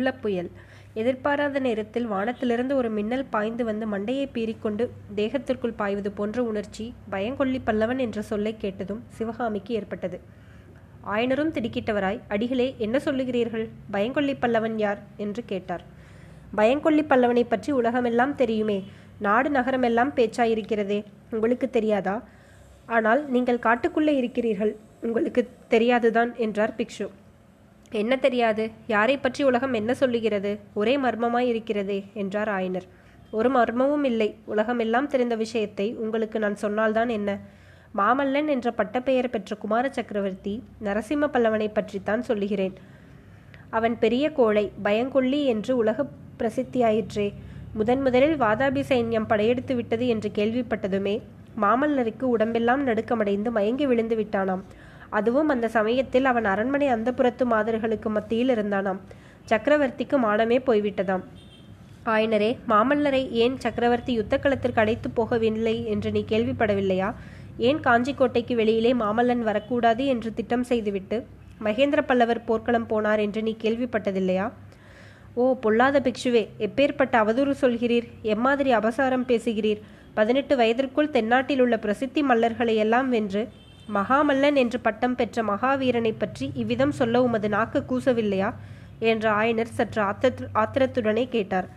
உள்ள புயல் எதிர்பாராத நேரத்தில் வானத்திலிருந்து ஒரு மின்னல் பாய்ந்து வந்து மண்டையை பீறிக்கொண்டு தேகத்திற்குள் பாய்வது போன்ற உணர்ச்சி பயங்கொள்ளி பல்லவன் என்ற சொல்லை கேட்டதும் சிவகாமிக்கு ஏற்பட்டது. ஆயனரும் திடுக்கிட்டவராய் அடிகளே என்ன சொல்லுகிறீர்கள்? பயங்கொள்ளி பல்லவன் யார்? என்று கேட்டார். பயங்கொள்ளி பல்லவனை பற்றி உலகமெல்லாம் தெரியுமே. நாடு நகரமெல்லாம் பேச்சாயிருக்கிறதே. உங்களுக்கு தெரியாதா? ஆனால் நீங்கள் காட்டுக்குள்ளே இருக்கிறீர்கள். உங்களுக்கு தெரியாதுதான் என்றார் பிக்ஷு. என்ன தெரியாது? யாரை பற்றி உலகம் என்ன சொல்லுகிறது? ஒரே மர்மமாய் இருக்கிறதே என்றார் ஆயனர். ஒரு மர்மமும் இல்லை. உலகமெல்லாம் தெரிந்த விஷயத்தை உங்களுக்கு நான் சொன்னால்தான் என்ன? மாமல்லன் என்ற பட்டப்பெயர் பெற்ற குமார சக்கரவர்த்தி நரசிம்ம பல்லவனை பற்றித்தான் சொல்லுகிறேன். அவன் பெரிய கோழை பயங்கொள்ளி என்று உலக பிரசித்தியாயிற்றே. முதன் முதலில் வாதாபி சைன்யம் படையெடுத்து விட்டது என்று கேள்விப்பட்டதுமே மாமல்லருக்கு உடம்பெல்லாம் நடுக்கமடைந்து மயங்கி விழுந்து விட்டானாம். அதுவும் அந்த சமயத்தில் அவன் அரண்மனை அந்தப்புறத்து மாதர்களுக்கு மத்தியில் இருந்தானாம். சக்கரவர்த்திக்கு மானமே போய்விட்டதாம். ஆயனரே மாமல்லரை ஏன் சக்கரவர்த்தி யுத்தக்களத்திற்கு அழைத்து போகவில்லை என்று நீ கேள்விப்படவில்லையா? ஏன் காஞ்சிக்கோட்டைக்கு வெளியிலே மாமல்லன் வரக்கூடாது என்று திட்டம் செய்துவிட்டு மகேந்திர பல்லவர் போர்க்களம் போனார் என்று நீ கேள்விப்பட்டதில்லையா? ஓ பொல்லாத பிக்ஷுவே எப்பேற்பட்ட அவதூறு சொல்கிறீர்? எம்மாதிரி அபசாரம் பேசுகிறீர்? பதினெட்டு வயதிற்குள் தென்னாட்டில் உள்ள பிரசித்தி மல்லர்களை எல்லாம் வென்று மகாமல்லன் என்று பட்டம் பெற்ற மகாவீரனை பற்றி இவ்விதம் சொல்ல உமது நாக்கு கூசவில்லையா? என்ற ஆயனர் சற்று ஆத்திர ஆத்திரத்துடனே கேட்டார்.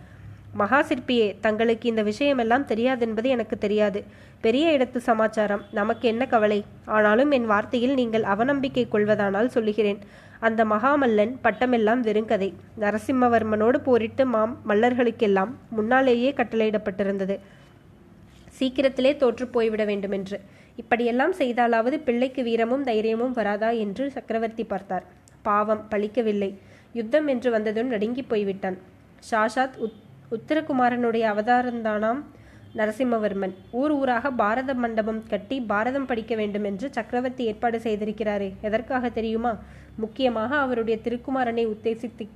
மகா சிற்பியே தங்களுக்கு இந்த விஷயமெல்லாம் தெரியாதென்பது எனக்கு தெரியாது. பெரிய இடத்து சமாச்சாரம். நமக்கு என்ன கவலை? ஆனாலும் என் வார்த்தையில் நீங்கள் அவநம்பிக்கை கொள்வதானால் சொல்லுகிறேன். அந்த மகாமல்லன் பட்டமெல்லாம் வெறுங்கதை நரசிம்மவர்மனோடு போரிட்டு மாம் மல்லர்களுக்கெல்லாம் முன்னாலேயே கட்டளையிடப்பட்டிருந்தது. சீக்கிரத்திலே தோற்று போய்விட வேண்டுமென்று. இப்படியெல்லாம் செய்தாலாவது பிள்ளைக்கு வீரமும் தைரியமும் வராதா என்று சக்கரவர்த்தி பார்த்தார். பாவம் பழிக்கவில்லை. யுத்தம் என்று வந்ததும் நடுங்கி போய்விட்டான். ஷாஷாத் உத் உத்தரகுமாரனுடைய அவதாரந்தானாம் நரசிம்மவர்மன். ஊர் ஊராக பாரத மண்டபம் கட்டி பாரதம் படிக்க வேண்டும் என்று சக்கரவர்த்தி ஏற்பாடு செய்திருக்கிறாரே. எதற்காக தெரியுமா? முக்கியமாக அவருடைய திருக்குமாரனை உத்தேசித்து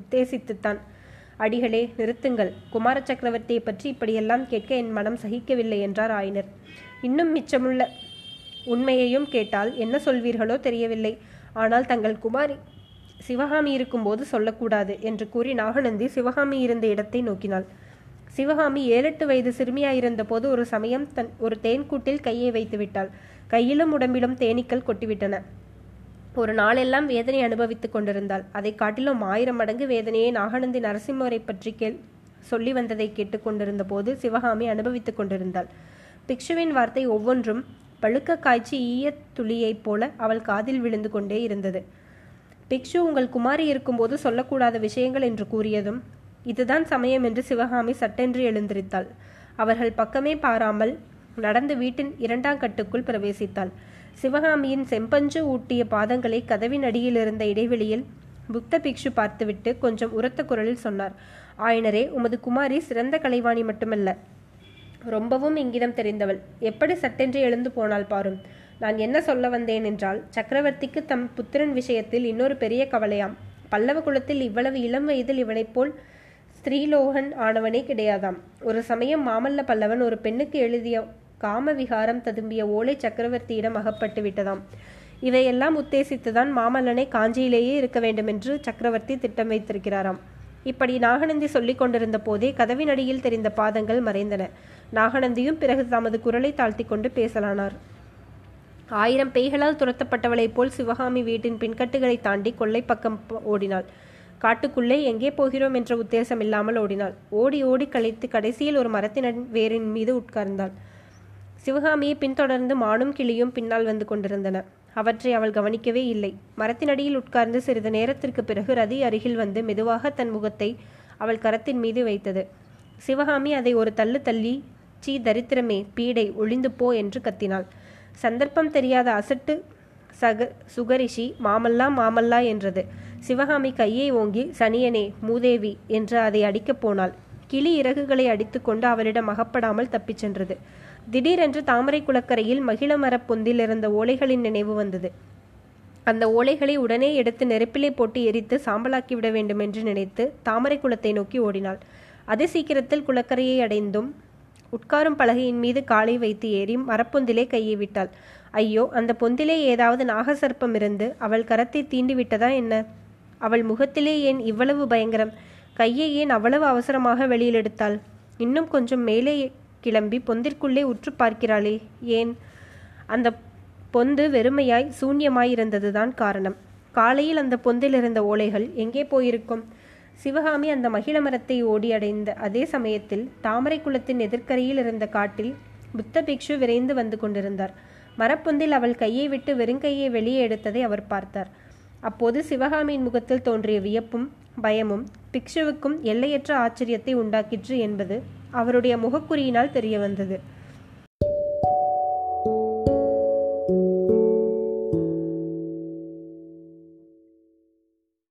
உத்தேசித்துத்தான். அடிகளே நிறுத்துங்கள். குமார சக்கரவர்த்தியை பற்றி இப்படியெல்லாம் கேட்க என் மனம் சகிக்கவில்லை என்றார் ஆயனர். இன்னும் மிச்சமுள்ள உண்மையையும் கேட்டால் என்ன சொல்வீர்களோ தெரியவில்லை. ஆனால் தங்கள் குமாரி சிவகாமி இருக்கும்போது சொல்லக்கூடாது என்று கூறி நாகநந்தி சிவகாமி இருந்த இடத்தை நோக்கினாள். சிவகாமி ஏழெட்டு வயது சிறுமியாயிருந்த போது ஒரு சமயம் தன் ஒரு தேன்கூட்டில் கையை வைத்து விட்டாள் கையிலும் உடம்பிலும் தேனீக்கள் கொட்டிவிட்டன. ஒரு நாளெல்லாம் வேதனை அனுபவித்துக் கொண்டிருந்தாள். அதை காட்டிலும் ஆயிரம் மடங்கு வேதனையை நாகநந்தி நரசிம்மரை பற்றி கேள் சொல்லி வந்ததை கேட்டுக்கொண்டிருந்த போது சிவகாமி அனுபவித்துக் கொண்டிருந்தாள். பிக்ஷுவின் வார்த்தை ஒவ்வொன்றும் பழுக்க காய்ச்சி ஈய துளியைப் போல அவள் காதில் விழுந்து கொண்டே இருந்தது. பிக்ஷு உங்கள் குமாரி இருக்கும்போது சொல்லக்கூடாத விஷயங்கள் என்று கூறியதும் இதுதான் சமயம் என்று சிவகாமி சட்டென்று எழுந்திருத்தாள். அவர்கள் பக்கமே பாராமல் நடந்து வீட்டின் இரண்டாம் கட்டுக்குள் பிரவேசித்தாள். சிவகாமியின் செம்பஞ்சு ஊட்டிய பாதங்களை கதவின் அடியில் இருந்த இடைவெளியில் புக்த பிக்ஷு பார்த்துவிட்டு கொஞ்சம் உரத்த குரலில் சொன்னார். ஆயனரே உமது குமாரி சிறந்த கலைவாணி மட்டுமல்ல. ரொம்பவும் இங்கிதம் தெரிந்தவள். எப்படி சட்டென்று எழுந்து போனால் பாரும். நான் என்ன சொல்ல வந்தேன் என்றால் சக்கரவர்த்திக்கு தம் புத்திரன் விஷயத்தில் இன்னொரு பெரிய கவலையாம். பல்லவ குலத்தில் இவ்வளவு இளம் வயதில் இவனைப் போல் ஸ்ரீலோகன் ஆனவனே கிடையாதாம். ஒரு சமயம் மாமல்ல பல்லவன் ஒரு பெண்ணுக்கு எழுதிய காம விகாரம் ததும்பிய ஓலை சக்கரவர்த்தியிடம் அகப்பட்டு விட்டதாம். இவையெல்லாம் உத்தேசித்துதான் மாமல்லனை காஞ்சியிலேயே இருக்க வேண்டுமென்று சக்கரவர்த்தி திட்டம் வைத்திருக்கிறாராம். இப்படி நாகநந்தி சொல்லிக் கொண்டிருந்த போதே கதவின் அடியில் தெரிந்த பாதங்கள் மறைந்தன. நாகநந்தியும் பிறகு தமது குரலை தாழ்த்தி கொண்டு பேசலானார். ஆயிரம் பேய்களால் துரத்தப்பட்டவளைப் போல் சிவகாமி வீட்டின் பின்கட்டுகளை தாண்டி கொள்ளை பக்கம் ஓடினாள். காட்டுக்குள்ளே எங்கே போகிறோம் என்ற உத்தேசம் இல்லாமல் ஓடினாள். ஓடி ஓடி கழித்து கடைசியில் ஒரு மரத்தின் வேரின் மீது உட்கார்ந்தாள். சிவகாமியை பின்தொடர்ந்து மானும் கிளியும் பின்னால் வந்து கொண்டிருந்தன. அவற்றை அவள் கவனிக்கவே இல்லை. மரத்தினடியில் உட்கார்ந்து சிறிது நேரத்திற்கு பிறகு ரதி அருகில் வந்து மெதுவாக தன் முகத்தை அவள் கரத்தின் மீது வைத்தது. சிவகாமி அதை ஒரு தள்ளு தள்ளி சீ தரித்திரமே பீடை ஒளிந்து போ என்று கத்தினாள். சந்தர்ப்பம் தெரியாத அசட்டு சக சுகரிஷி மாமல்லா மாமல்லா என்றது. சிவகாமி கையை ஓங்கி சனியனே மூதேவி என்று அதை அடிக்கப் போனாள். கிளி இறகுகளை அடித்துக்கொண்டு அவளிடம் அகப்படாமல் தப்பிச் சென்றது. திடீரென்று தாமரை குளக்கரையில் மகிழ மரப்பொந்தில் இருந்த ஓலைகளின் நினைவு வந்தது. அந்த ஓலைகளை உடனே எடுத்து நெருப்பிலே போட்டு எரித்து சாம்பலாக்கி விட வேண்டும் என்று நினைத்து தாமரை குளத்தை நோக்கி ஓடினாள். அதி சீக்கிரத்தில் குளக்கரையை அடைந்தும் உட்காரும் பலகையின் மீது காலை வைத்து ஏறி மரப்பொந்திலே கையை விட்டாள். ஐயோ அந்த பொந்திலே ஏதாவது நாகசர்ப்பம் இருந்து அவள் கரத்தை தீண்டி விட்டதா என்ன? அவள் முகத்திலே ஏன் இவ்வளவு பயங்கரம்? கையை ஏன் அவ்வளவு அவசரமாக வெளியில் எடுத்தாள்? இன்னும் கொஞ்சம் மேலே கிளம்பி பொந்திற்குள்ளே உற்று பார்க்கிறாளே. ஏன்? அந்த பொந்து வெறுமையாய் சூன்யமாயிருந்ததுதான் காரணம். காலையில் அந்த பொந்தில் இருந்த ஓலைகள் எங்கே போயிருக்கும்? சிவகாமி அந்த மகிழ மரத்தை ஓடி அடைந்த அதே சமயத்தில் தாமரை குளத்தின் எதிர்க்கரையில் இருந்த காட்டில் புத்த பிக்ஷு விரைந்து வந்து கொண்டிருந்தார். மரப்பொந்தில் அவள் கையை விட்டு வெறுங்கையை வெளியே எடுத்ததை அவர் பார்த்தார். அப்போது சிவகாமியின் முகத்தில் தோன்றிய வியப்பும் பயமும் பிக்ஷுவுக்கும் எல்லையற்ற ஆச்சரியத்தை உண்டாக்கிற்று என்பது அவருடைய முகக்குறியினால் தெரிய வந்தது